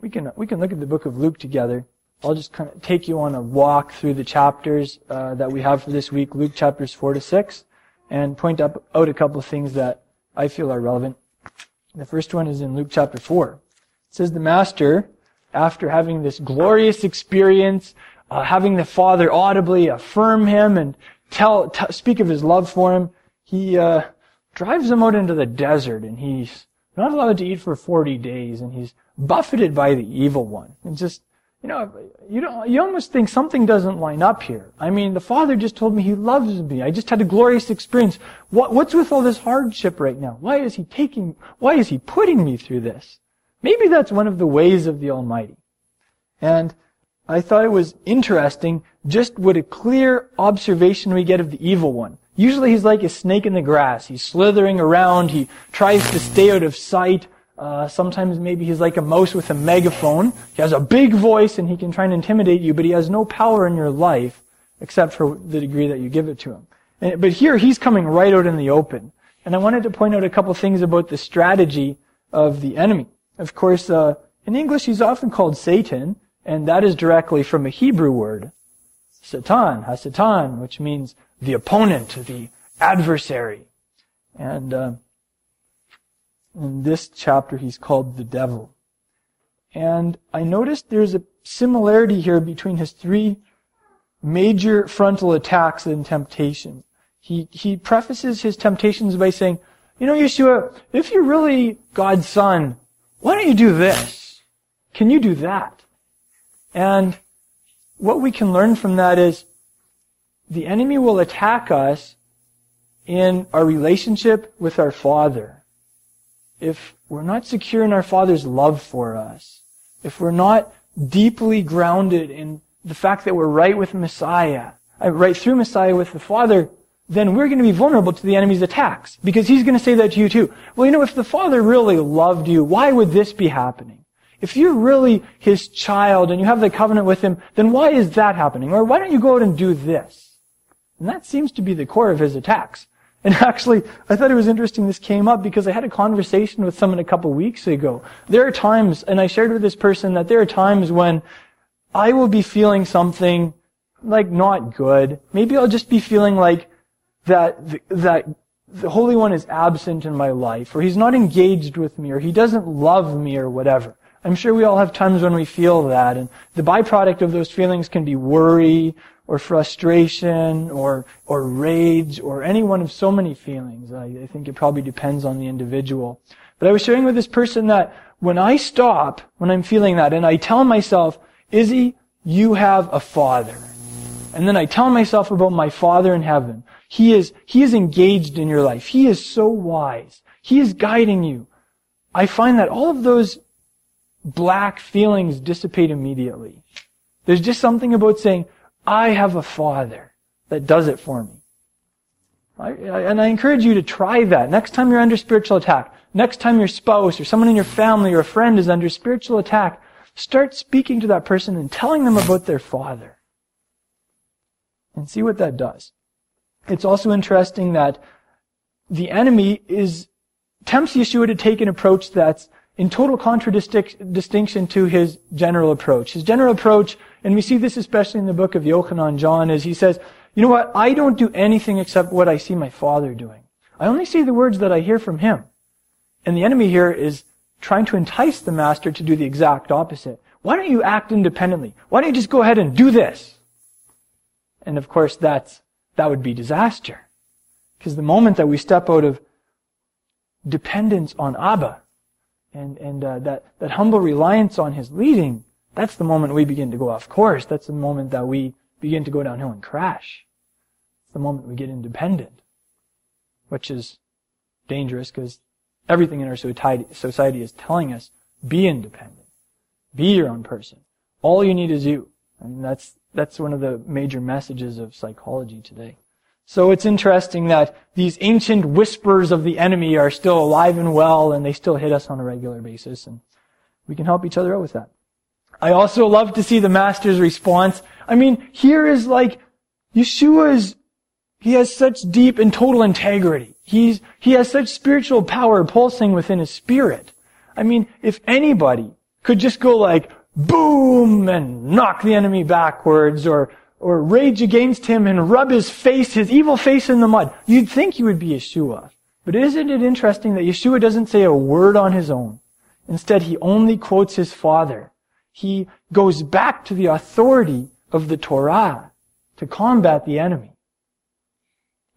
we can we can look at the book of Luke together. I'll just kind of take you on a walk through the chapters uh, that we have for this week, Luke chapters four to six, and point up, out a couple of things that I feel are relevant. The first one is in Luke chapter four. It says the master, after having this glorious experience, uh, having the father audibly affirm him and tell t- speak of his love for him, he uh, drives him out into the desert, and he's not allowed to eat for forty days, and he's buffeted by the evil one. And just, you know, you don't, you almost think something doesn't line up here. I mean, the Father just told me He loves me. I just had a glorious experience. What, what's with all this hardship right now? Why is He taking, why is He putting me through this? Maybe that's one of the ways of the Almighty. And I thought it was interesting just what a clear observation we get of the evil one. Usually he's like a snake in the grass. He's slithering around. He tries to stay out of sight. Uh, sometimes maybe he's like a mouse with a megaphone. He has a big voice and he can try and intimidate you, but he has no power in your life except for the degree that you give it to him. And, but here he's coming right out in the open. And I wanted to point out a couple things about the strategy of the enemy. Of course, uh, in English he's often called Satan, and that is directly from a Hebrew word, Satan, Hasatan, which means the opponent, the adversary. And uh, in this chapter, he's called the devil. And I noticed there's a similarity here between his three major frontal attacks and temptations. He, he prefaces his temptations by saying, you know, Yeshua, if you're really God's son, why don't you do this? Can you do that? And what we can learn from that is the enemy will attack us in our relationship with our Father if we're not secure in our Father's love for us, if we're not deeply grounded in the fact that we're right with Messiah, uh, right through Messiah with the Father, then we're going to be vulnerable to the enemy's attacks. Because he's going to say that to you too. Well, you know, if the Father really loved you, why would this be happening? If you're really his child and you have the covenant with him, then why is that happening? Or why don't you go out and do this? And that seems to be the core of his attacks. And actually, I thought it was interesting this came up because I had a conversation with someone a couple weeks ago. There are times, and I shared with this person that there are times when I will be feeling something like not good. Maybe I'll just be feeling like that, that the Holy One is absent in my life, or He's not engaged with me, or He doesn't love me, or whatever. I'm sure we all have times when we feel that, and the byproduct of those feelings can be worry, or frustration or, or rage or any one of so many feelings. I, I think it probably depends on the individual. But I was sharing with this person that when I stop, when I'm feeling that, and I tell myself, Izzy, you have a father. And then I tell myself about my father in heaven. He is, he is engaged in your life. He is so wise. He is guiding you. I find that all of those black feelings dissipate immediately. There's just something about saying, I have a father that does it for me. I, and I encourage you to try that. Next time you're under spiritual attack, next time your spouse or someone in your family or a friend is under spiritual attack, start speaking to that person and telling them about their father. And see what that does. It's also interesting that the enemy is tempts Yeshua to take an approach that's in total contradistinction to his general approach. His general approach, and we see this especially in the book of Yochanan John, is he says, you know what, I don't do anything except what I see my father doing. I only see the words that I hear from him. And the enemy here is trying to entice the master to do the exact opposite. Why don't you act independently? Why don't you just go ahead and do this? And of course, that's, that would be disaster. Because the moment that we step out of dependence on Abba, and, and uh, that, that humble reliance on His leading, that's the moment we begin to go off course. That's the moment that we begin to go downhill and crash. It's the moment we get independent, which is dangerous because everything in our society is telling us, be independent. Be your own person. All you need is you. And that's, that's one of the major messages of psychology today. So it's interesting that these ancient whispers of the enemy are still alive and well and they still hit us on a regular basis and we can help each other out with that. I also love to see the master's response. I mean, here is like Yeshua is, he has such deep and total integrity. He's, he has such spiritual power pulsing within his spirit. I mean, if anybody could just go like, boom, and knock the enemy backwards, or, or rage against him and rub his face, his evil face in the mud. You'd think he would be Yeshua. But isn't it interesting that Yeshua doesn't say a word on his own? Instead, he only quotes his father. He goes back to the authority of the Torah to combat the enemy.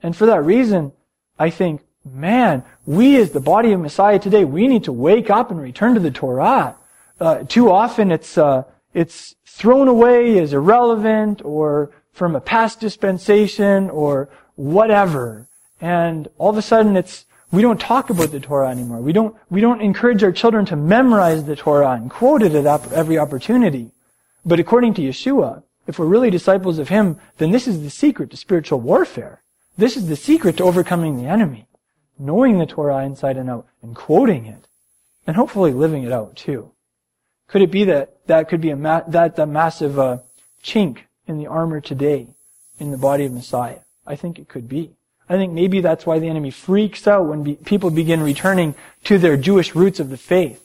And for that reason, I think, man, we as the body of Messiah today, we need to wake up and return to the Torah. Uh, too often it's, uh, it's thrown away as irrelevant or from a past dispensation or whatever. And all of a sudden it's, we don't talk about the Torah anymore. We don't, we don't encourage our children to memorize the Torah and quote it at every opportunity. But according to Yeshua, if we're really disciples of Him, then this is the secret to spiritual warfare. This is the secret to overcoming the enemy. Knowing the Torah inside and out and quoting it. And hopefully living it out too. Could it be that that could be a ma- that the massive uh, chink in the armor today in the body of Messiah? I think it could be. I think maybe that's why the enemy freaks out when be, people begin returning to their Jewish roots of the faith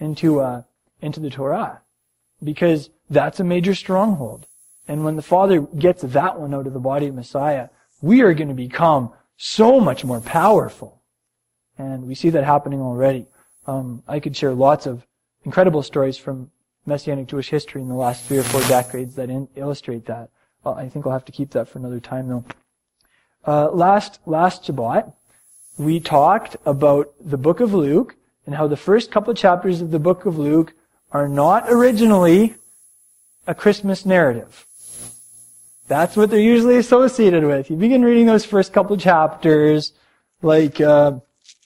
into uh, into the Torah, because that's a major stronghold. And when the Father gets that one out of the body of Messiah, we are going to become so much more powerful. And we see that happening already. Um, I could share lots of incredible stories from Messianic Jewish history in the last three or four decades that in, illustrate that. Uh, I think I'll have to keep that for another time though. Uh, last, last Shabbat, we talked about the book of Luke and how the first couple chapters of the book of Luke are not originally a Christmas narrative. That's what they're usually associated with. You begin reading those first couple chapters, like uh,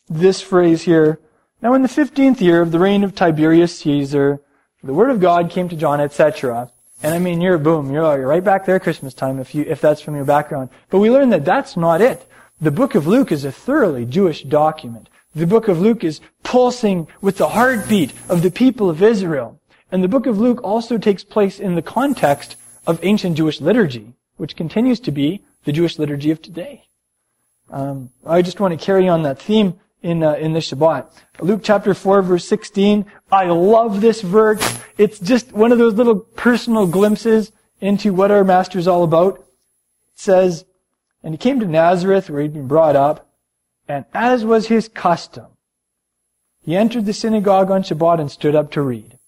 this phrase here. Now, in the fifteenth year of the reign of Tiberius Caesar, the word of God came to John, etc. And I mean, you're boom, you're, you're right back there Christmas time if you if that's from your background. But we learn that that's not it. The book of Luke is a thoroughly Jewish document. The book of Luke is pulsing with the heartbeat of the people of Israel. And the book of Luke also takes place in the context of ancient Jewish liturgy, which continues to be the Jewish liturgy of today. Um, I just want to carry on that theme in uh, in the Shabbat. Luke chapter four, verse sixteen. I love this verse. It's just one of those little personal glimpses into what our master is all about. It says, "And he came to Nazareth, where he'd been brought up, and as was his custom, he entered the synagogue on Shabbat and stood up to read."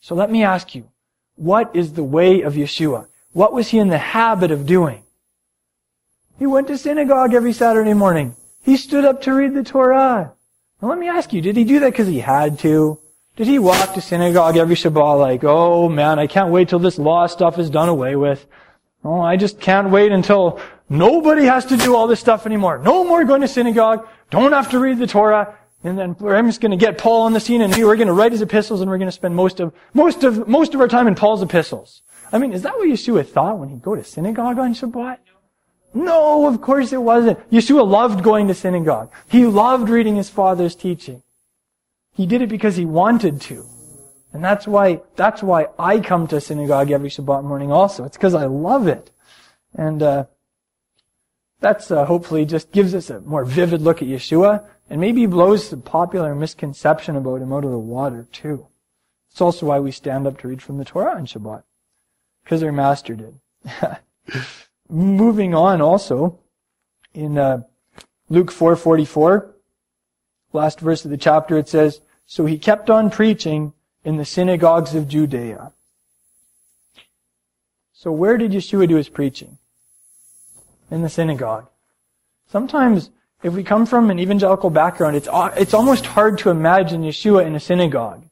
So let me ask you, what is the way of Yeshua? What was he in the habit of doing? He went to synagogue every Saturday morning. He stood up to read the Torah. Now let me ask you, did he do that because he had to? Did he walk to synagogue every Shabbat like, oh man, I can't wait till this law stuff is done away with. Oh, I just can't wait until nobody has to do all this stuff anymore. No more going to synagogue. Don't have to read the Torah. And then I'm just going to get Paul on the scene and we're going to write his epistles and we're going to spend most of, most of, most of our time in Paul's epistles. I mean, is that what Yeshua thought when he'd go to synagogue on Shabbat? No, of course it wasn't. Yeshua loved going to synagogue. He loved reading his father's teaching. He did it because he wanted to. And that's why, that's why I come to synagogue every Shabbat morning also. It's because I love it. And, uh, that's, uh, hopefully just gives us a more vivid look at Yeshua and maybe blows the popular misconception about him out of the water too. It's also why we stand up to read from the Torah on Shabbat. Because our master did. Moving on also, in uh, Luke 4.44, last verse of the chapter, it says, So he kept on preaching in the synagogues of Judea. So where did Yeshua do his preaching? In the synagogue. Sometimes if we come from an evangelical background, it's, it's almost hard to imagine Yeshua in a synagogue.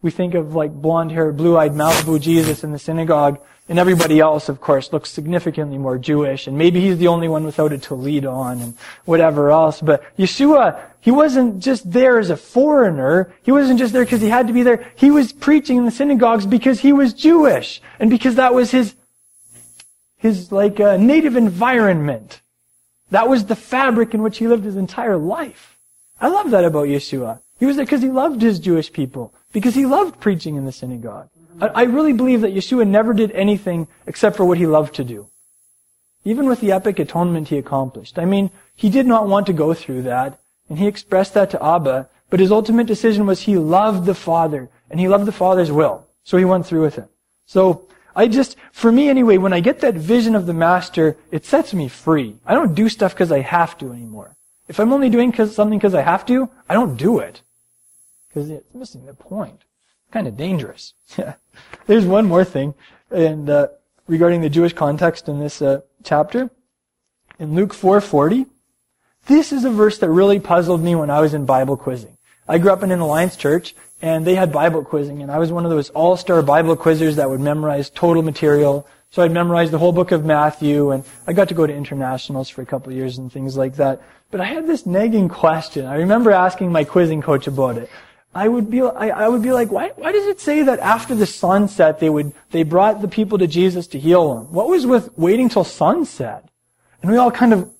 We think of like blonde hair, blue-eyed Malibu Jesus in the synagogue, and everybody else, of course, looks significantly more Jewish, and maybe he's the only one without a tallit on and whatever else. But Yeshua, he wasn't just there as a foreigner. He wasn't just there because he had to be there. He was preaching in the synagogues because he was Jewish, and because that was his, his like uh, native environment. That was the fabric in which he lived his entire life. I love that about Yeshua. He was there because he loved his Jewish people, because he loved preaching in the synagogue. I really believe that Yeshua never did anything except for what he loved to do. Even with the epic atonement he accomplished. I mean, he did not want to go through that, and he expressed that to Abba, but his ultimate decision was he loved the Father, and he loved the Father's will. So he went through with it. So I just, for me anyway, when I get that vision of the Master, it sets me free. I don't do stuff because I have to anymore. If I'm only doing cause, something because I have to, I don't do it. Because it's missing the point. Kind of dangerous. There's one more thing, and uh, regarding the Jewish context in this uh, chapter, in Luke 4:40, this is a verse that really puzzled me when I was in Bible quizzing. I grew up in an Alliance church, and they had Bible quizzing, and I was one of those all-star Bible quizzers that would memorize total material. So I'd memorize the whole book of Matthew, and I got to go to internationals for a couple years and things like that. But I had this nagging question. I remember asking my quizzing coach about it. I would be, I, I would be like, why, why does it say that after the sunset they would, they brought the people to Jesus to heal them? What was with waiting till sunset? And we all kind of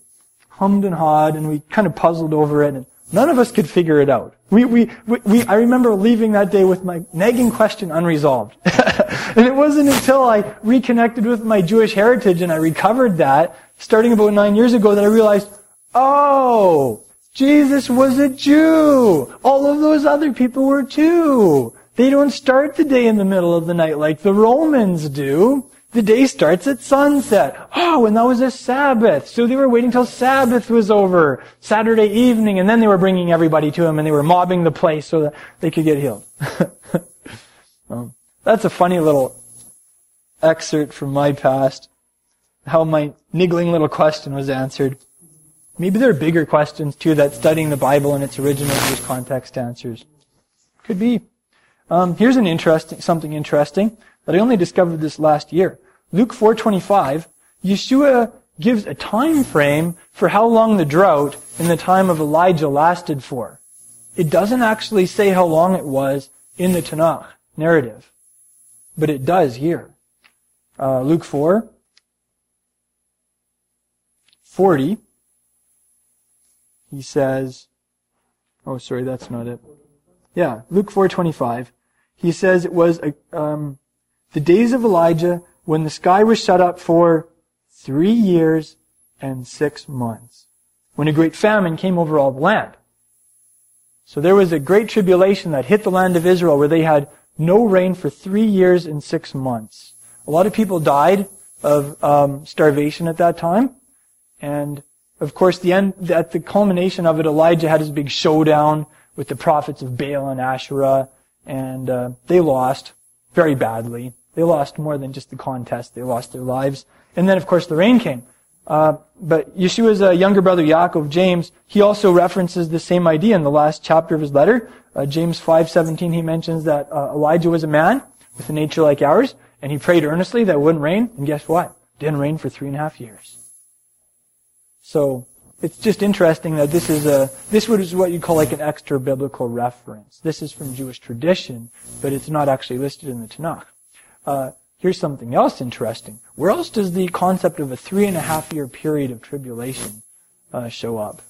hummed and hawed, and we kind of puzzled over it, and None of us could figure it out. We, we, we, we, I remember leaving that day with my nagging question unresolved. and it wasn't until I reconnected with my Jewish heritage and I recovered that, starting about nine years ago, that I realized, oh, Jesus was a Jew. All of those other people were too. They don't start the day in the middle of the night like the Romans do. The day starts at sunset. Oh, and that was a Sabbath. So they were waiting till Sabbath was over, Saturday evening, and then they were bringing everybody to him and they were mobbing the place so that they could get healed. um, that's a funny little excerpt from my past, how my niggling little question was answered. Maybe there are bigger questions too that studying the Bible in its original English context answers. Could be. Um, here's an interesting, something interesting that I only discovered this last year. Luke 4:25, Yeshua gives a time frame for how long the drought in the time of Elijah lasted for. It doesn't actually say how long it was in the Tanakh narrative, but it does here. Uh, Luke 4, 40, he says, oh sorry, that's not it. Yeah, Luke 4:25. He says it was a, um, the days of Elijah when the sky was shut up for three years and six months, when a great famine came over all the land. So there was a great tribulation that hit the land of Israel where they had no rain for three years and six months. A lot of people died of um, starvation at that time, and of course, the end at the culmination of it, Elijah had his big showdown with the prophets of Baal and Asherah, and uh, they lost very badly. They lost more than just the contest. They lost their lives. And then, of course, the rain came. Uh, but Yeshua's uh, younger brother, Yaakov, James, he also references the same idea in the last chapter of his letter. Uh, James 5.17, he mentions that uh, Elijah was a man with a nature like ours, and he prayed earnestly that it wouldn't rain, and guess what? It didn't rain for three and a half years. So, it's just interesting that this is a, this is what you'd call like an extra biblical reference. This is from Jewish tradition, but it's not actually listed in the Tanakh. Uh, here's something else interesting. Where else does the concept of a three and a half year period of tribulation uh, show up?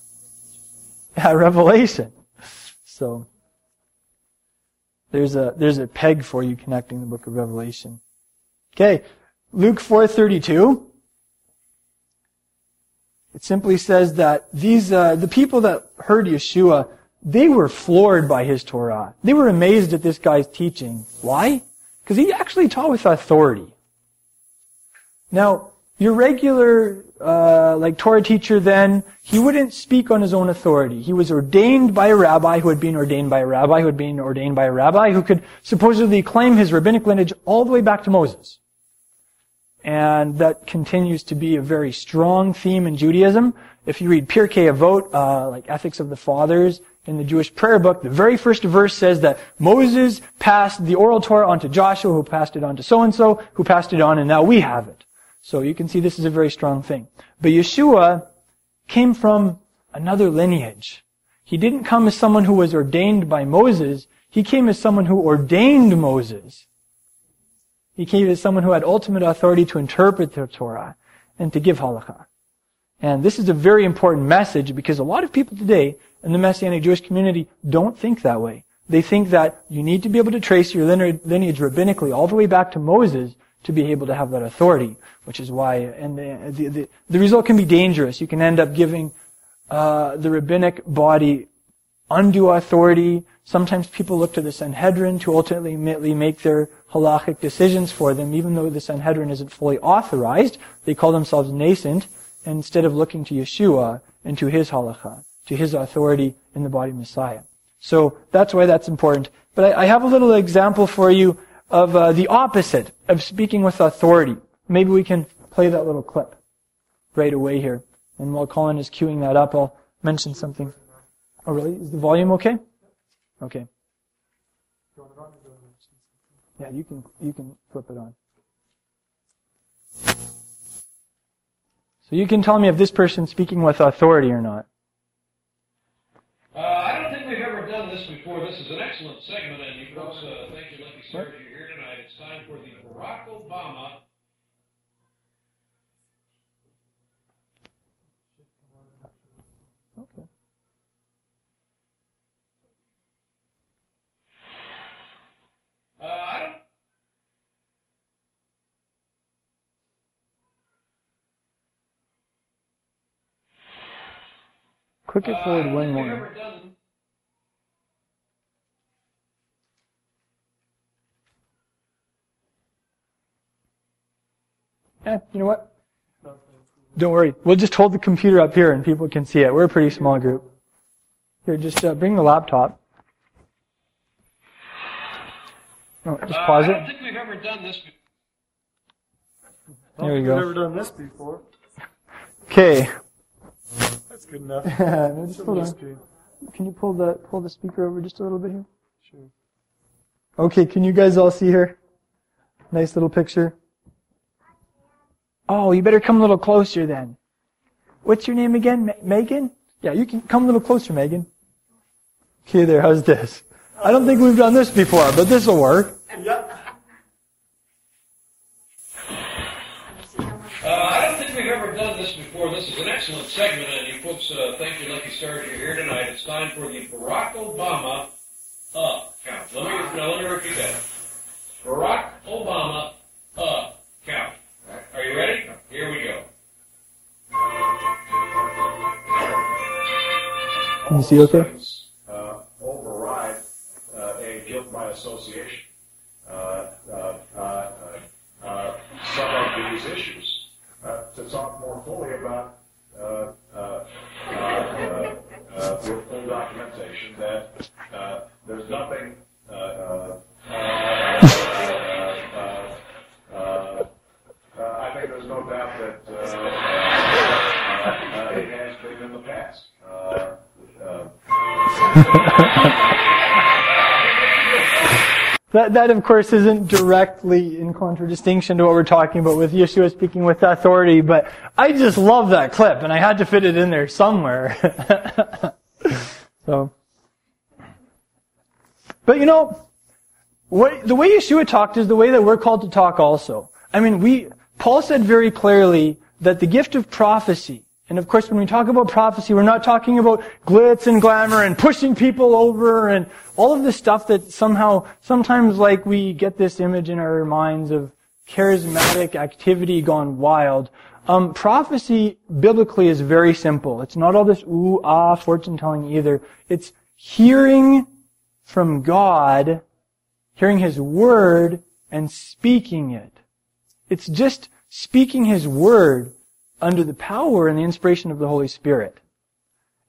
Revelation. So there's a there's a peg for you connecting the book of Revelation. Okay, Luke 4:32. It simply says that these uh, the people that heard Yeshua they were floored by his Torah. They were amazed at this guy's teaching. Why? Because he actually taught with authority. Now, your regular, uh, like Torah teacher then, he wouldn't speak on his own authority. He was ordained by a rabbi who had been ordained by a rabbi who had been ordained by a rabbi who could supposedly claim his rabbinic lineage all the way back to Moses. And that continues to be a very strong theme in Judaism. If you read Pirkei Avot, uh, like Ethics of the Fathers, in the Jewish prayer book, the very first verse says that Moses passed the oral Torah on to Joshua, who passed it on to so-and-so, who passed it on, and now we have it. So you can see this is a very strong thing. But Yeshua came from another lineage. He didn't come as someone who was ordained by Moses. He came as someone who ordained Moses. He came as someone who had ultimate authority to interpret the Torah and to give halakha. And this is a very important message because a lot of people today in the Messianic Jewish community don't think that way. They think that you need to be able to trace your lineage rabbinically all the way back to Moses to be able to have that authority, which is why, and the, the, the, the result can be dangerous. You can end up giving uh, the rabbinic body undue authority. Sometimes people look to the Sanhedrin to ultimately make their halachic decisions for them, even though the Sanhedrin isn't fully authorized. They call themselves nascent, instead of looking to Yeshua and to his halacha, to his authority in the body of Messiah. So that's why that's important. But I, I have a little example for you of uh, the opposite of speaking with authority. Maybe we can play that little clip right away here. And while Colin is queuing that up, I'll mention something. Oh, really? Is the volume okay? Okay. Yeah, you can you can flip it on. So you can tell me if this person's speaking with authority or not. Uh, I don't think we've ever done this before. This is an excellent segment, and you folks, uh, thank you, Lucky Stars, you're here tonight. It's time for the Barack Obama Okay. Uh, I don't. Quick it uh, forward don't one more. ever Eh, you know what? Don't worry. We'll just hold the computer up here and people can see it. We're a pretty small group. Here, just uh, bring the laptop. Oh, just Uh, pause I don't it. think we've ever done this. Before. There we We've never done this before. Okay. That's good enough. No, just hold on. Can you pull the pull the speaker over just a little bit here? Sure. Okay, can you guys all see her? Nice little picture. Oh, you better come a little closer then. What's your name again? Ma- Megan? Yeah, you can come a little closer, Megan. Okay, there. How's this? I don't think we've done this before, but this will work. Uh, I don't think we've ever this is an excellent segment, and you folks, uh, thank you, Lucky Stars, you're here tonight. It's time for the Barack Obama up count. Let me, now let me repeat that. Barack Obama up count. Are you ready? Here we go. Can you see okay? uh, override uh, a guilt by association. Uh, uh, uh, uh, uh, some of these issues. Uh, fully about uh, uh, uh, uh, uh, with full documentation that uh, there's nothing. Uh, uh, uh, uh, uh, uh, uh, I think there's no doubt that uh, uh, uh, it has been in the past. That, that of course isn't directly in contradistinction to what we're talking about with Yeshua speaking with authority, but I just love that clip and I had to fit it in there somewhere. so. But you know, what, the way Yeshua talked is the way that we're called to talk also. I mean, we, Paul said very clearly that the gift of prophecy, and of course when we talk about prophecy, we're not talking about glitz and glamour and pushing people over and all of the stuff that somehow, sometimes like we get this image in our minds of charismatic activity gone wild. Um, prophecy biblically is very simple. It's not all this ooh, ah, fortune telling either. It's hearing from God, hearing His Word, and speaking it. It's just speaking His Word under the power and the inspiration of the Holy Spirit.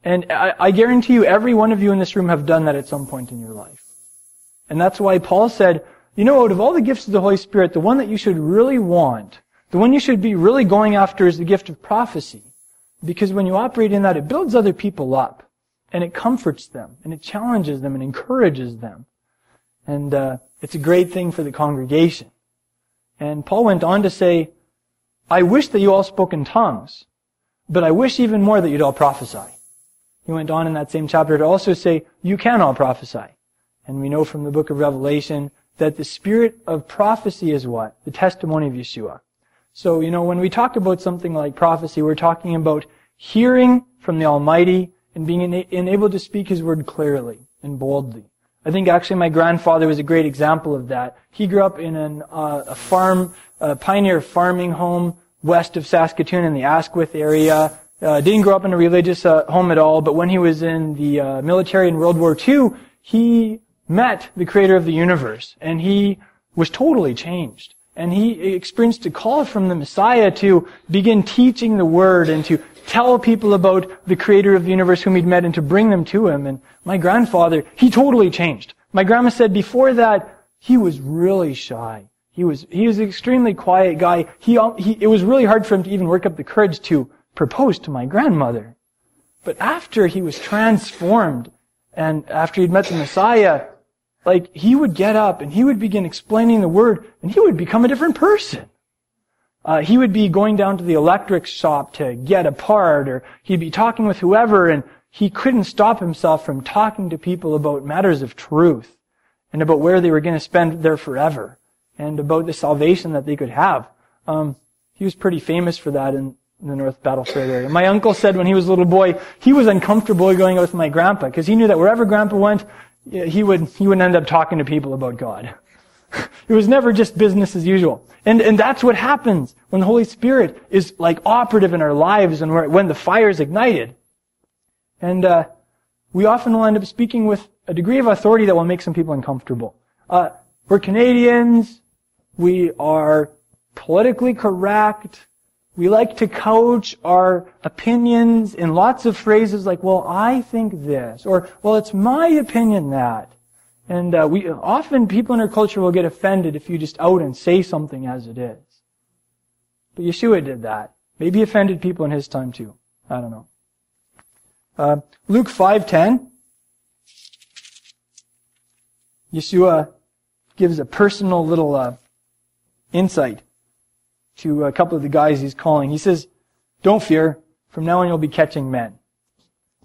And I, I guarantee you, every one of you in this room have done that at some point in your life. And that's why Paul said, you know, out of all the gifts of the Holy Spirit, the one that you should really want, the one you should be really going after is the gift of prophecy. Because when you operate in that, it builds other people up. And it comforts them. And it challenges them and encourages them. And uh, it's a great thing for the congregation. And Paul went on to say, I wish that you all spoke in tongues, but I wish even more that you'd all prophesy. He went on in that same chapter to also say, you can all prophesy. And we know from the book of Revelation that the spirit of prophecy is what? The testimony of Yeshua. So, you know, when we talk about something like prophecy, we're talking about hearing from the Almighty and being ena- enabled to speak His word clearly and boldly. I think actually my grandfather was a great example of that. He grew up in an, uh, a farm, a pioneer farming home west of Saskatoon in the Asquith area. uh, didn't grow up in a religious uh, home at all, but when he was in the uh, military in World War II, he met the creator of the universe, and he was totally changed. And he experienced a call from the Messiah to begin teaching the Word and to tell people about the creator of the universe whom he'd met and to bring them to him. And my grandfather, he totally changed. My grandma said before that, he was really shy. He was, he was an extremely quiet guy. He, he, it was really hard for him to even work up the courage to propose to my grandmother. But after he was transformed and after he'd met the Messiah, like he would get up and he would begin explaining the word and he would become a different person. Uh, he would be going down to the electric shop to get a part or he'd be talking with whoever and he couldn't stop himself from talking to people about matters of truth and about where they were going to spend their forever and about the salvation that they could have. Um, he was pretty famous for that in, the North Battleford area. My uncle said when he was a little boy, he was uncomfortable going out with my grandpa because he knew that wherever grandpa went, he would, he would end up talking to people about God. it was never just business as usual. And, and that's what happens when the Holy Spirit is like operative in our lives and when the fire is ignited. And, uh, we often will end up speaking with a degree of authority that will make some people uncomfortable. Uh, we're Canadians. We are politically correct. We like to couch our opinions in lots of phrases like, well, I think this, or, well, it's my opinion that. And uh, we often people in our culture will get offended if you just out and say something as it is. But Yeshua did that. Maybe offended people in his time too. I don't know. Uh, Luke 5:10. Yeshua gives a personal little uh, insight to a couple of the guys he's calling. He says, don't fear. From now on you'll be catching men.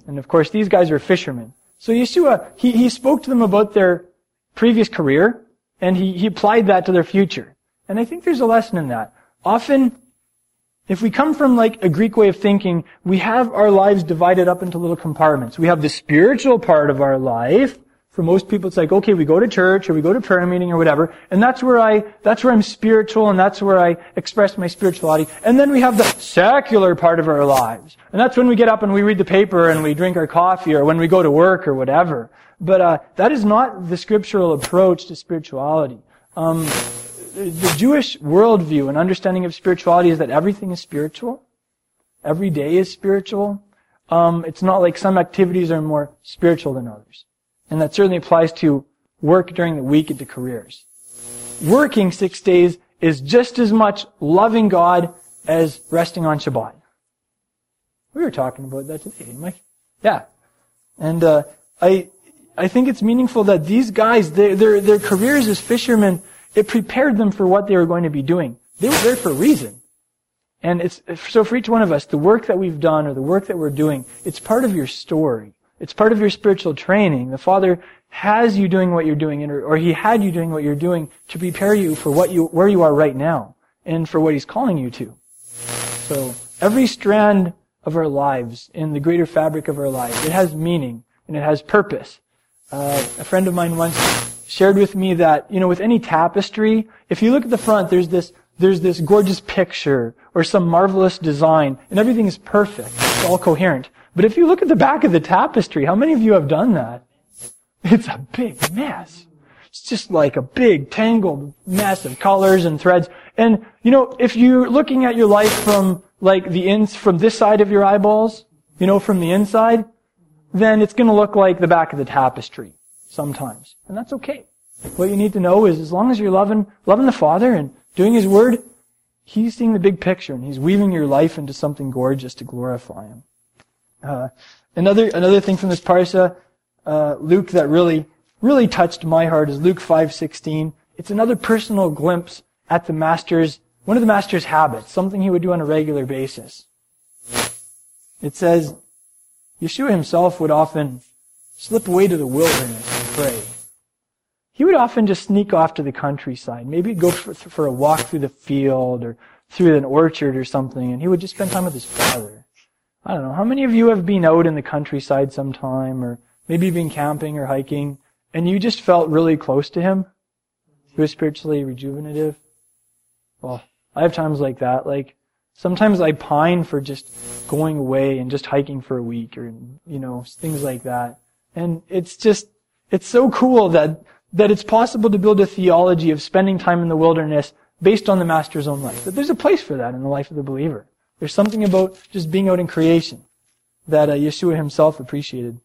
And of course, these guys are fishermen. So Yeshua, he, he spoke to them about their previous career, and he, he applied that to their future. And I think there's a lesson in that. Often, if we come from like a Greek way of thinking, we have our lives divided up into little compartments. We have the spiritual part of our life, for most people, it's like, okay, we go to church or we go to prayer meeting or whatever, and that's where I, that's where I'm spiritual and that's where I express my spirituality. And then we have the secular part of our lives. And that's when we get up and we read the paper and we drink our coffee or when we go to work or whatever. But, uh, that is not the scriptural approach to spirituality. Um, the Jewish worldview and understanding of spirituality is that everything is spiritual. Every day is spiritual. Um, it's not like some activities are more spiritual than others. And that certainly applies to work during the week and to careers. Working six days is just as much loving God as resting on Shabbat. We were talking about that today, didn't? Yeah. And uh, I I think it's meaningful that these guys, their, their, their careers as fishermen, it prepared them for what they were going to be doing. They were there for a reason. And it's, so for each one of us, the work that we've done or the work that we're doing, it's part of your story. It's part of your spiritual training. The Father has you doing what you're doing, or He had you doing what you're doing to prepare you for what you, where you are right now, and for what He's calling you to. So, every strand of our lives, in the greater fabric of our lives, it has meaning, and it has purpose. Uh, a friend of mine once shared with me that, you know, with any tapestry, if you look at the front, there's this, there's this gorgeous picture, or some marvelous design, and everything is perfect. It's all coherent. But if you look at the back of the tapestry, how many of you have done that? It's a big mess. It's just like a big tangled mess of colors and threads. And, you know, if you're looking at your life from like the ins, from this side of your eyeballs, you know, from the inside, then it's going to look like the back of the tapestry sometimes. And that's okay. What you need to know is as long as you're loving, loving the Father and doing His Word, He's seeing the big picture and He's weaving your life into something gorgeous to glorify Him. Uh, another another thing from this parsha, uh, Luke, that really really touched my heart is Luke five sixteen. It's another personal glimpse at the master's one of the master's habits, something he would do on a regular basis. It says, Yeshua himself would often slip away to the wilderness and pray. He would often just sneak off to the countryside, maybe go for, for a walk through the field or through an orchard or something, and he would just spend time with his father. I don't know, how many of you have been out in the countryside sometime or maybe been camping or hiking and you just felt really close to him? He was spiritually rejuvenative. Well, I have times like that. Like, Sometimes I pine for just going away and just hiking for a week or, you know, things like that. And it's just, it's so cool that, that it's possible to build a theology of spending time in the wilderness based on the master's own life. That there's a place for that in the life of the believer. There's something about just being out in creation that uh, Yeshua himself appreciated.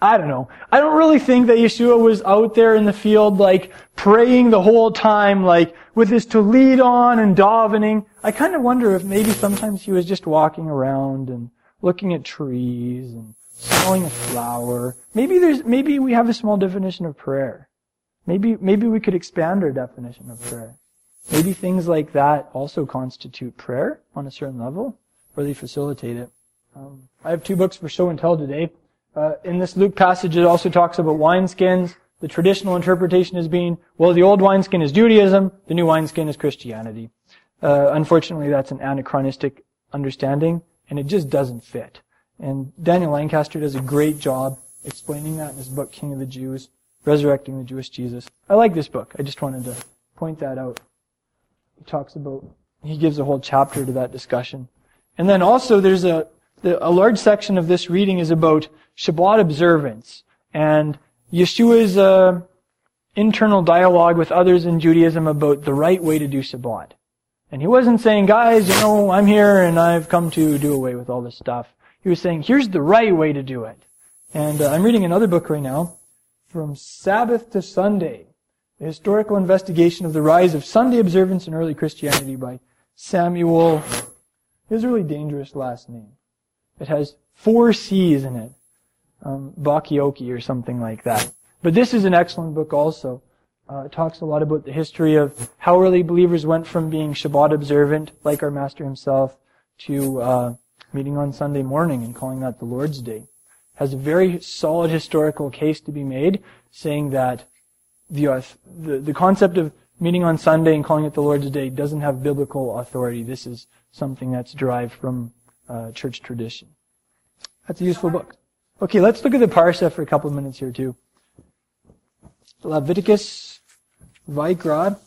I don't know. I don't really think that Yeshua was out there in the field like praying the whole time, like with his tallit on and davening. I kind of wonder if maybe sometimes he was just walking around and looking at trees and smelling a flower. Maybe there's, maybe we have a small definition of prayer. Maybe, maybe we could expand our definition of prayer. Maybe things like that also constitute prayer on a certain level, or they facilitate it. Um, I have two books for show and tell today. Uh, in this Luke passage, it also talks about wineskins. The traditional interpretation is being, well, the old wineskin is Judaism, the new wineskin is Christianity. Uh, unfortunately, that's an anachronistic understanding, and it just doesn't fit. And Daniel Lancaster does a great job explaining that in his book, King of the Jews, Resurrecting the Jewish Jesus. I like this book. I just wanted to point that out. Talks about, he gives a whole chapter to that discussion. And then also there's a, a large section of this reading is about Shabbat observance and Yeshua's uh, internal dialogue with others in Judaism about the right way to do Shabbat. And he wasn't saying, guys, you know, I'm here and I've come to do away with all this stuff. He was saying, here's the right way to do it. And uh, I'm reading another book right now, From Sabbath to Sunday, the historical investigation of the rise of Sunday observance in early Christianity by Samuel. His really dangerous last name. It has four C's in it um, Bacchiocchi or something like that. But this is an excellent book also. Uh, it talks a lot about the history of how early believers went from being Shabbat observant, like our Master himself, to uh, meeting on Sunday morning and calling that the Lord's Day. Has a very solid historical case to be made, saying that the, uh, the, the concept of meeting on Sunday and calling it the Lord's Day doesn't have biblical authority. This is something that's derived from uh, church tradition. That's a useful book. Okay, let's look at the parsha for a couple of minutes here too. Leviticus, Vayikra,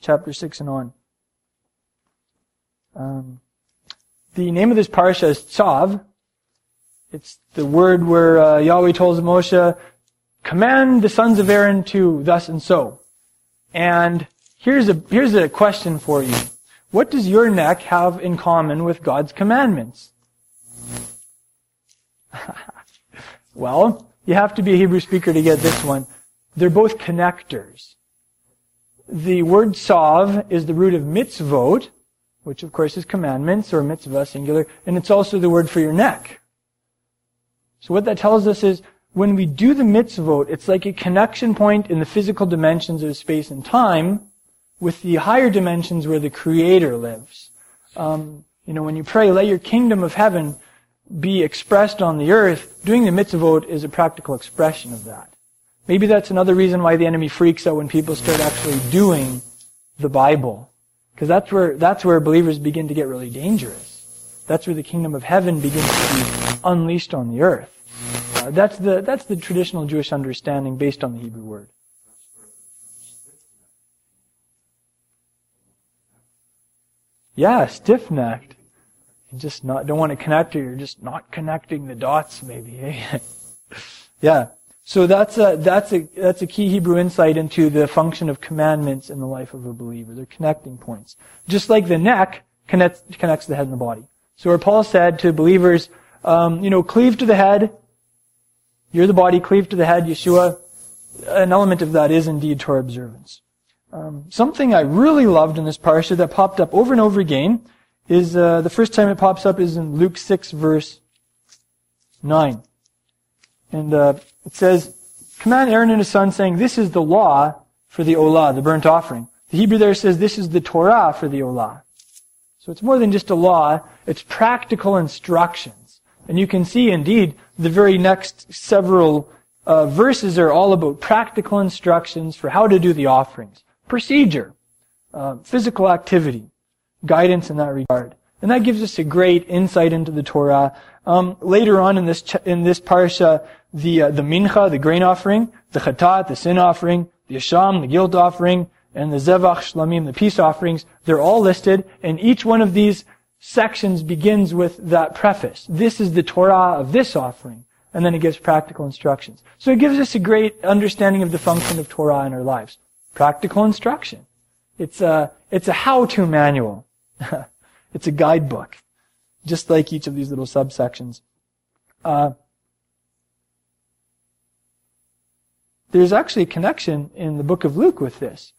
chapter 6 and on. Um, the name of this parsha is Tzav. It's the word where uh, Yahweh tells Moshe, command the sons of Aaron to thus and so. And here's a, here's a question for you. What does your neck have in common with God's commandments? well, you have to be a Hebrew speaker to get this one. They're both connectors. The word tzav is the root of mitzvot, which of course is commandments or mitzvah singular, and it's also the word for your neck. So what that tells us is when we do the mitzvot, it's like a connection point in the physical dimensions of space and time with the higher dimensions where the Creator lives. Um, you know, when you pray, let your kingdom of heaven be expressed on the earth, doing the mitzvot is a practical expression of that. Maybe that's another reason why the enemy freaks out when people start actually doing the Bible. Because that's where, that's where believers begin to get really dangerous. That's where the kingdom of heaven begins to be unleashed on the earth. Uh, that's the, that's the traditional Jewish understanding based on the Hebrew word. Yeah, stiff-necked. You just not don't want to connect or you're just not connecting the dots maybe eh? yeah. So that's a that's a that's a key hebrew insight into the function of commandments in the life of a believer. They're connecting points. Just like the neck connects connects the head and the body. So where paul said to believers um, you know cleave to the head you're the body cleave to the head yeshua an element of that is indeed torah observance um, something i really loved in this parsha that popped up over and over again is uh, the first time it pops up is in Luke 6 verse 9. And uh, it says, command Aaron and his son saying, this is the law for the olah, the burnt offering. The Hebrew there says this is the Torah for the olah. So it's more than just a law, it's practical instructions. And you can see indeed the very next several uh, verses are all about practical instructions for how to do the offerings. Procedure, uh, physical activity, guidance in that regard. And that gives us a great insight into the Torah. Um, later on in this ch- in this parsha, the uh, the mincha, the grain offering, the chatat, the sin offering, the asham, the guilt offering, and the Zevach Shlamim, the peace offerings, they're all listed, and each one of these sections begins with that preface. This is the Torah of this offering. And then it gives practical instructions. So it gives us a great understanding of the function of Torah in our lives. Practical instruction. It's a, it's a how-to manual. it's a guidebook. Just like each of these little subsections. Uh, there's actually a connection in the book of Luke with this.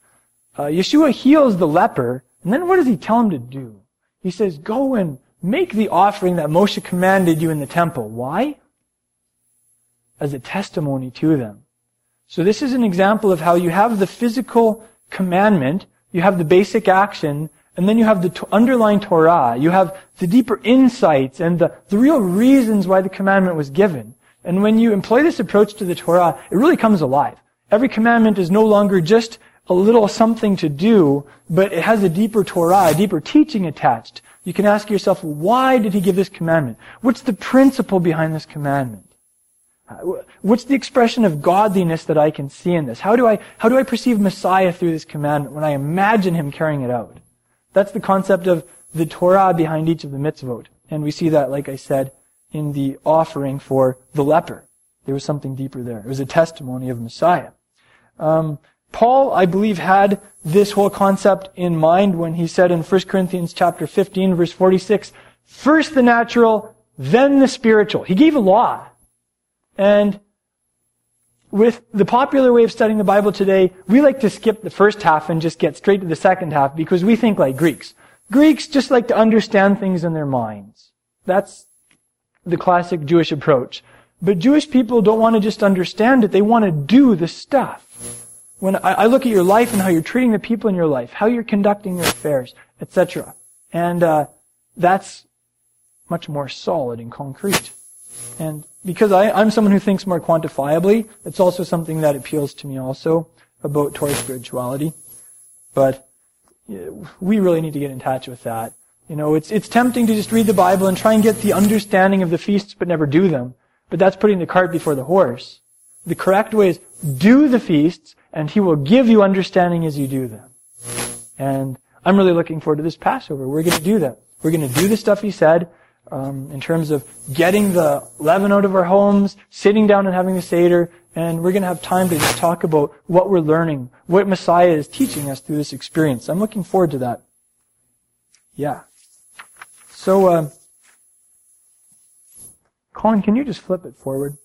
Uh, Yeshua heals the leper, and then what does he tell him to do? He says, go and make the offering that Moshe commanded you in the temple. Why? As a testimony to them. So this is an example of how you have the physical commandment, you have the basic action, and then you have the underlying Torah. You have the deeper insights and the, the real reasons why the commandment was given. And when you employ this approach to the Torah, it really comes alive. Every commandment is no longer just a little something to do, but it has a deeper Torah, a deeper teaching attached. You can ask yourself, why did he give this commandment? What's the principle behind this commandment? What's the expression of godliness that I can see in this? How do I, how do I perceive Messiah through this commandment when I imagine him carrying it out? That's the concept of the Torah behind each of the mitzvot. And we see that, like I said, in the offering for the leper. There was something deeper there. It was a testimony of Messiah. Um, Paul, I believe, had this whole concept in mind when he said in 1 Corinthians chapter 15, verse 46, first the natural, then the spiritual. He gave a law. And with the popular way of studying the Bible today, we like to skip the first half and just get straight to the second half because we think like Greeks. Greeks just like to understand things in their minds. That's the classic Jewish approach. But Jewish people don't want to just understand it, they want to do the stuff when I, I, look at your life and how you're treating the people in your life, how you're conducting your affairs, etc., and uh, that's much more solid and concrete. And because I, I'm someone who thinks more quantifiably, it's also something that appeals to me also about Torah spirituality. But we really need to get in touch with that. You know, it's it's tempting to just read the Bible and try and get the understanding of the feasts, but never do them. But that's putting the cart before the horse. The correct way is do the feasts and He will give you understanding as you do them. And I'm really looking forward to this Passover. We're going to do that. We're going to do the stuff He said um, in terms of getting the leaven out of our homes, sitting down and having the Seder, and we're going to have time to just talk about what we're learning, what Messiah is teaching us through this experience. I'm looking forward to that. Yeah. So, uh, Colin, can you just flip it forward?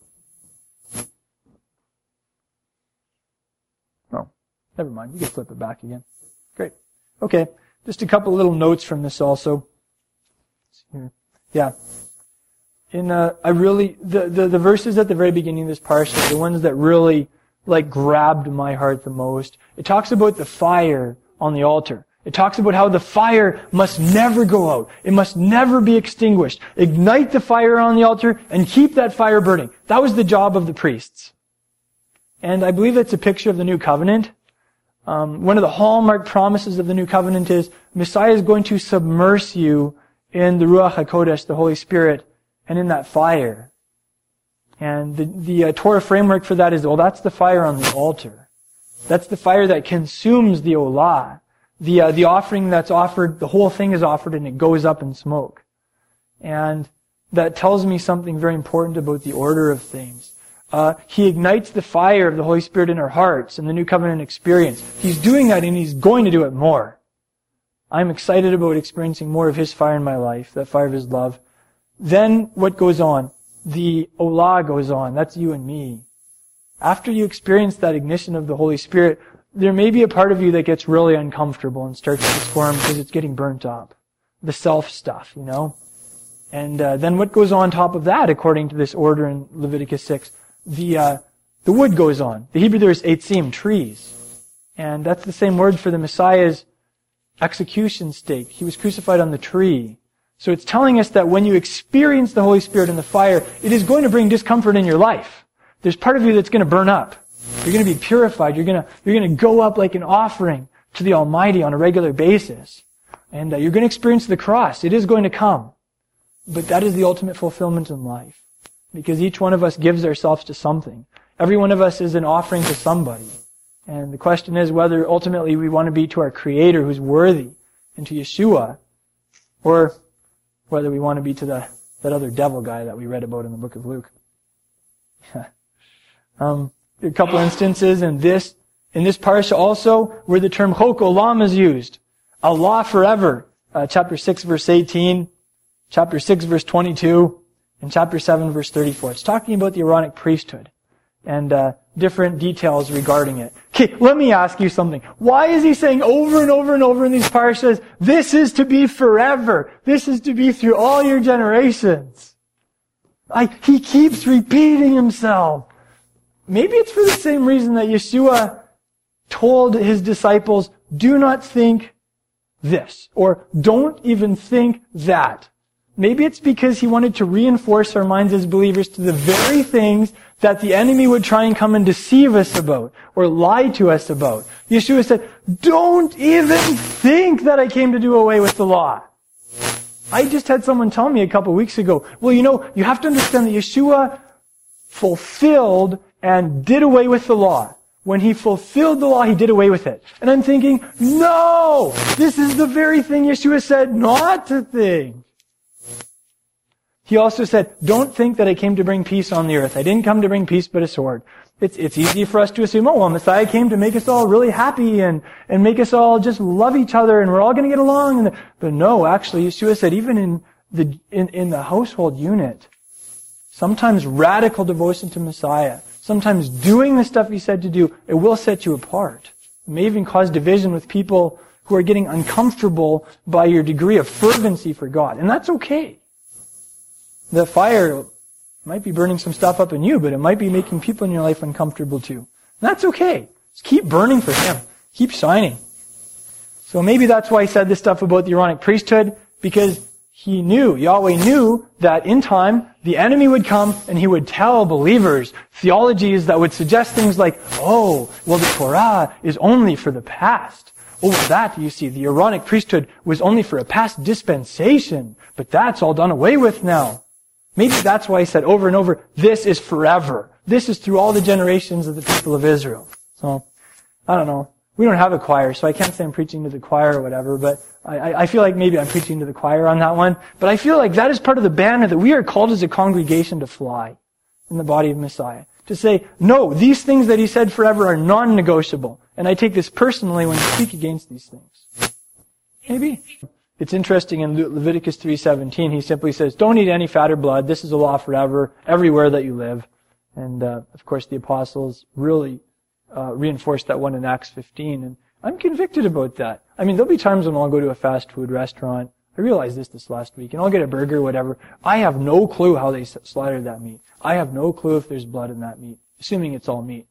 Never mind. You can flip it back again. Great. Okay. Just a couple little notes from this also. Yeah. In, uh, I really, the, the, the verses at the very beginning of this parsha, the ones that really, like, grabbed my heart the most. It talks about the fire on the altar. It talks about how the fire must never go out. It must never be extinguished. Ignite the fire on the altar and keep that fire burning. That was the job of the priests. And I believe it's a picture of the new covenant. Um, one of the hallmark promises of the new covenant is Messiah is going to submerge you in the Ruach HaKodesh, the Holy Spirit, and in that fire. And the, the uh, Torah framework for that is, well, that's the fire on the altar. That's the fire that consumes the olah. The, uh, the offering that's offered, the whole thing is offered and it goes up in smoke. And that tells me something very important about the order of things. Uh, he ignites the fire of the Holy Spirit in our hearts and the new covenant experience. He's doing that and he's going to do it more. I'm excited about experiencing more of his fire in my life, that fire of his love. Then what goes on? The Olah goes on. That's you and me. After you experience that ignition of the Holy Spirit, there may be a part of you that gets really uncomfortable and starts to squirm because it's getting burnt up. The self stuff, you know? And uh, then what goes on top of that, according to this order in Leviticus 6? The, uh, the wood goes on. The Hebrew there is eitzim, trees. And that's the same word for the Messiah's execution stake. He was crucified on the tree. So it's telling us that when you experience the Holy Spirit in the fire, it is going to bring discomfort in your life. There's part of you that's going to burn up. You're going to be purified. You're going to, you're going to go up like an offering to the Almighty on a regular basis. And uh, you're going to experience the cross. It is going to come. But that is the ultimate fulfillment in life. Because each one of us gives ourselves to something. Every one of us is an offering to somebody. And the question is whether ultimately we want to be to our Creator who's worthy and to Yeshua, or whether we want to be to the, that other devil guy that we read about in the book of Luke. um, a couple instances in this, in this parsha also where the term chok olam is used. Allah forever. Uh, chapter 6 verse 18, chapter 6 verse 22, and chapter 7 verse 34. It's talking about the Aaronic priesthood and uh, different details regarding it. Okay, let me ask you something. Why is he saying over and over and over in these parshas, this is to be forever. This is to be through all your generations. I, he keeps repeating himself. Maybe it's for the same reason that Yeshua told his disciples, do not think this, or don't even think that. Maybe it's because he wanted to reinforce our minds as believers to the very things that the enemy would try and come and deceive us about or lie to us about. Yeshua said, don't even think that I came to do away with the law. I just had someone tell me a couple weeks ago, well, you know, you have to understand that Yeshua fulfilled and did away with the law. When he fulfilled the law, he did away with it. And I'm thinking, no! This is the very thing Yeshua said not to think. He also said, don't think that I came to bring peace on the earth. I didn't come to bring peace but a sword. It's, it's easy for us to assume, oh, well, Messiah came to make us all really happy and, and make us all just love each other and we're all going to get along. But no, actually, Yeshua said even in the, in, in the household unit, sometimes radical devotion to Messiah, sometimes doing the stuff he said to do, it will set you apart. It may even cause division with people who are getting uncomfortable by your degree of fervency for God. And that's okay the fire might be burning some stuff up in you, but it might be making people in your life uncomfortable too. That's okay. Just keep burning for Him. Keep shining. So maybe that's why he said this stuff about the Aaronic priesthood, because he knew, Yahweh knew that in time the enemy would come and he would tell believers theologies that would suggest things like, oh, well the Torah is only for the past. Oh, that, you see, the Aaronic priesthood was only for a past dispensation, but that's all done away with now. Maybe that's why he said over and over, this is forever. This is through all the generations of the people of Israel. So, I don't know. We don't have a choir, so I can't say I'm preaching to the choir or whatever, but I, I feel like maybe I'm preaching to the choir on that one. But I feel like that is part of the banner that we are called as a congregation to fly in the body of Messiah. To say, no, these things that he said forever are non-negotiable. And I take this personally when I speak against these things. Maybe. It's interesting in Leviticus 3:17, he simply says, "Don't eat any fat or blood. This is a law forever, everywhere that you live." And uh, of course, the apostles really uh, reinforced that one in Acts 15, and I'm convicted about that. I mean, there'll be times when I'll go to a fast food restaurant. I realized this this last week, and I'll get a burger, or whatever. I have no clue how they slaughtered that meat. I have no clue if there's blood in that meat, assuming it's all meat.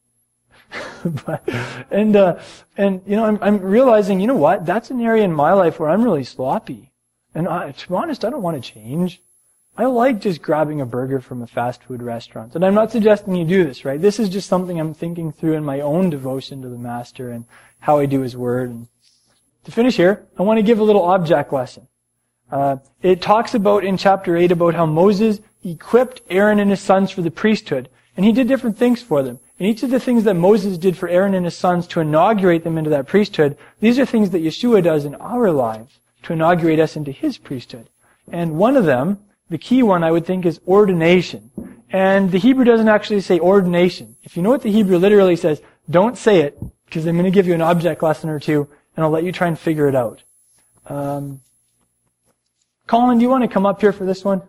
but, and uh, and you know, I'm, I'm realizing, you know what? That's an area in my life where I'm really sloppy. And I, to be honest, I don't want to change. I like just grabbing a burger from a fast food restaurant. And I'm not suggesting you do this, right? This is just something I'm thinking through in my own devotion to the Master and how I do His Word. And to finish here, I want to give a little object lesson. Uh, it talks about in chapter 8 about how Moses equipped Aaron and his sons for the priesthood. And he did different things for them. And each of the things that Moses did for Aaron and his sons to inaugurate them into that priesthood, these are things that Yeshua does in our lives to inaugurate us into his priesthood. And one of them, the key one I would think is ordination. And the Hebrew doesn't actually say ordination. If you know what the Hebrew literally says, don't say it, because I'm going to give you an object lesson or two, and I'll let you try and figure it out. Um, Colin, do you want to come up here for this one?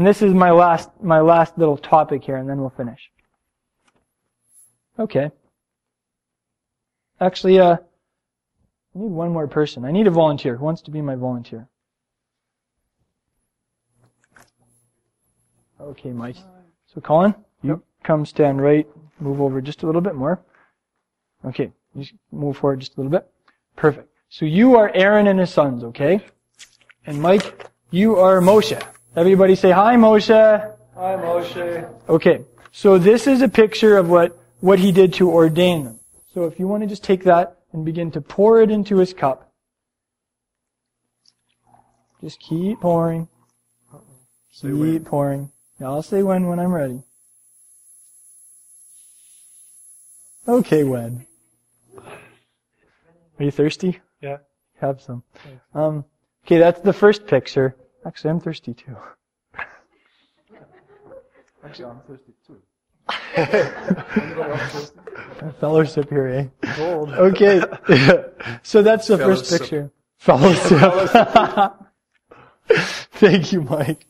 And this is my last, my last little topic here, and then we'll finish. Okay. Actually, uh, I need one more person. I need a volunteer. Who wants to be my volunteer? Okay, Mike. So, Colin, you yep. come stand right, move over just a little bit more. Okay, just move forward just a little bit. Perfect. So you are Aaron and his sons, okay? And Mike, you are Moshe. Everybody say hi, Moshe. Hi, Moshe. Okay. So this is a picture of what, what he did to ordain them. So if you want to just take that and begin to pour it into his cup. Just keep pouring. Keep pouring. I'll say when when I'm ready. Okay, when. Are you thirsty? Yeah. Have some. Um, okay, that's the first picture. Actually, I'm thirsty too. Actually, I'm thirsty too. Fellowship here, eh? Gold. Okay. so that's the first Fellowship. picture. Fellowship. Thank you, Mike.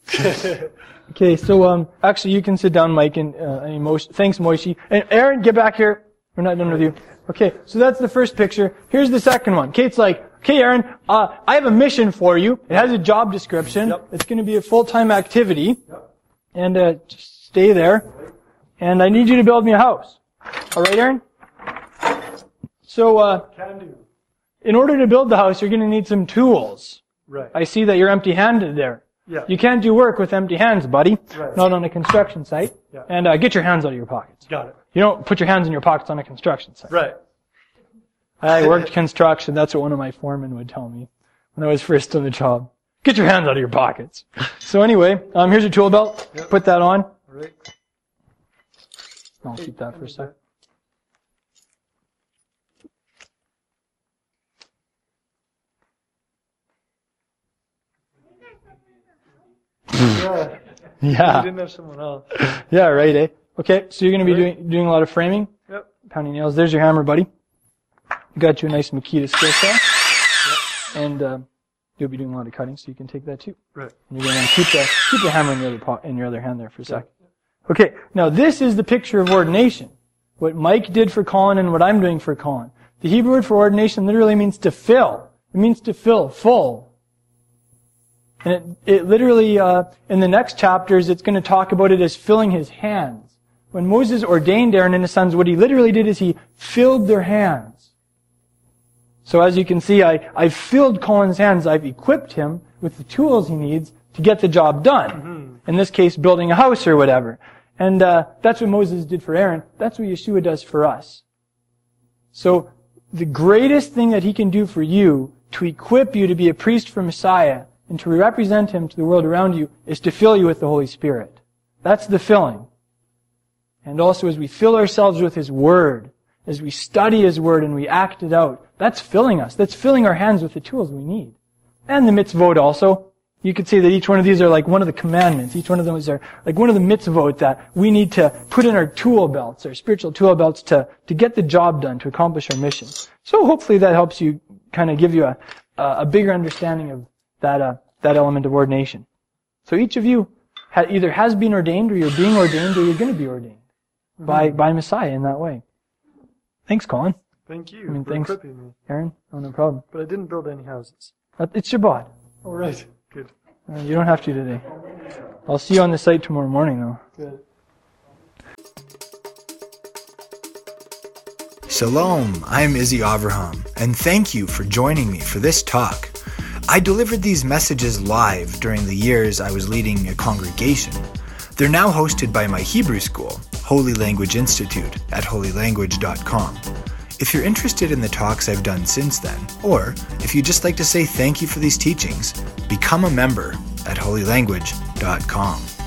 okay, so um, actually, you can sit down, Mike, and uh, any Moshe, thanks, Moishi. And Aaron, get back here. We're not done with you. Okay, so that's the first picture. Here's the second one. Kate's like, okay, Aaron, uh, I have a mission for you. It has a job description. Yep. It's going to be a full-time activity, and uh, just stay there. And I need you to build me a house. All right, Aaron. So, uh, Can do. in order to build the house, you're going to need some tools. Right. I see that you're empty-handed there. yeah. You can't do work with empty hands, buddy. Right. Not on a construction site. Yeah. And uh, get your hands out of your pockets. Got it. You don't put your hands in your pockets on a construction site. Right. I worked construction. That's what one of my foremen would tell me when I was first on the job. Get your hands out of your pockets. So anyway, um, here's your tool belt. Yep. Put that on. All right. I'll keep that for a sec. Yeah. You didn't have someone else. Yeah, right, eh? Okay, so you're going to be Right. doing, doing a lot of framing, Yep. pounding nails. There's your hammer, buddy. Got you a nice Makita skill set. And, uh, you'll be doing a lot of cutting, so you can take that too. Right. And you're going to keep the, keep the hammer in the other in your other hand there for a sec. Okay, now this is the picture of ordination. What Mike did for Colin and what I'm doing for Colin. The Hebrew word for ordination literally means to fill. It means to fill, full. And it, it literally, uh, in the next chapters, it's going to talk about it as filling his hands. When Moses ordained Aaron and his sons, what he literally did is he filled their hands. So as you can see, I, I've filled Colin's hands. I've equipped him with the tools he needs to get the job done. In this case, building a house or whatever. And uh, that's what Moses did for Aaron. That's what Yeshua does for us. So the greatest thing that he can do for you to equip you to be a priest for Messiah and to represent him to the world around you is to fill you with the Holy Spirit. That's the filling. And also as we fill ourselves with his word, as we study his word and we act it out, that's filling us. That's filling our hands with the tools we need. And the mitzvot also. You could say that each one of these are like one of the commandments. Each one of them is are like one of the mitzvot that we need to put in our tool belts, our spiritual tool belts to, to get the job done, to accomplish our mission. So hopefully that helps you kind of give you a, a bigger understanding of that, uh, that element of ordination. So each of you ha- either has been ordained or you're being ordained or you're going to be ordained by, by Messiah in that way. Thanks, Colin. Thank you I mean, for thanks. equipping me. Aaron, oh, no problem. But I didn't build any houses. Uh, It's your bod. All right. Good. Uh, You don't have to today. I'll see you on the site tomorrow morning, though. Good. Shalom, I'm Izzy Avraham, and thank you for joining me for this talk. I delivered these messages live during the years I was leading a congregation. They're now hosted by my Hebrew school, Holy Language Institute, at holylanguage.com. If you're interested in the talks I've done since then, or if you'd just like to say thank you for these teachings, become a member at holylanguage.com.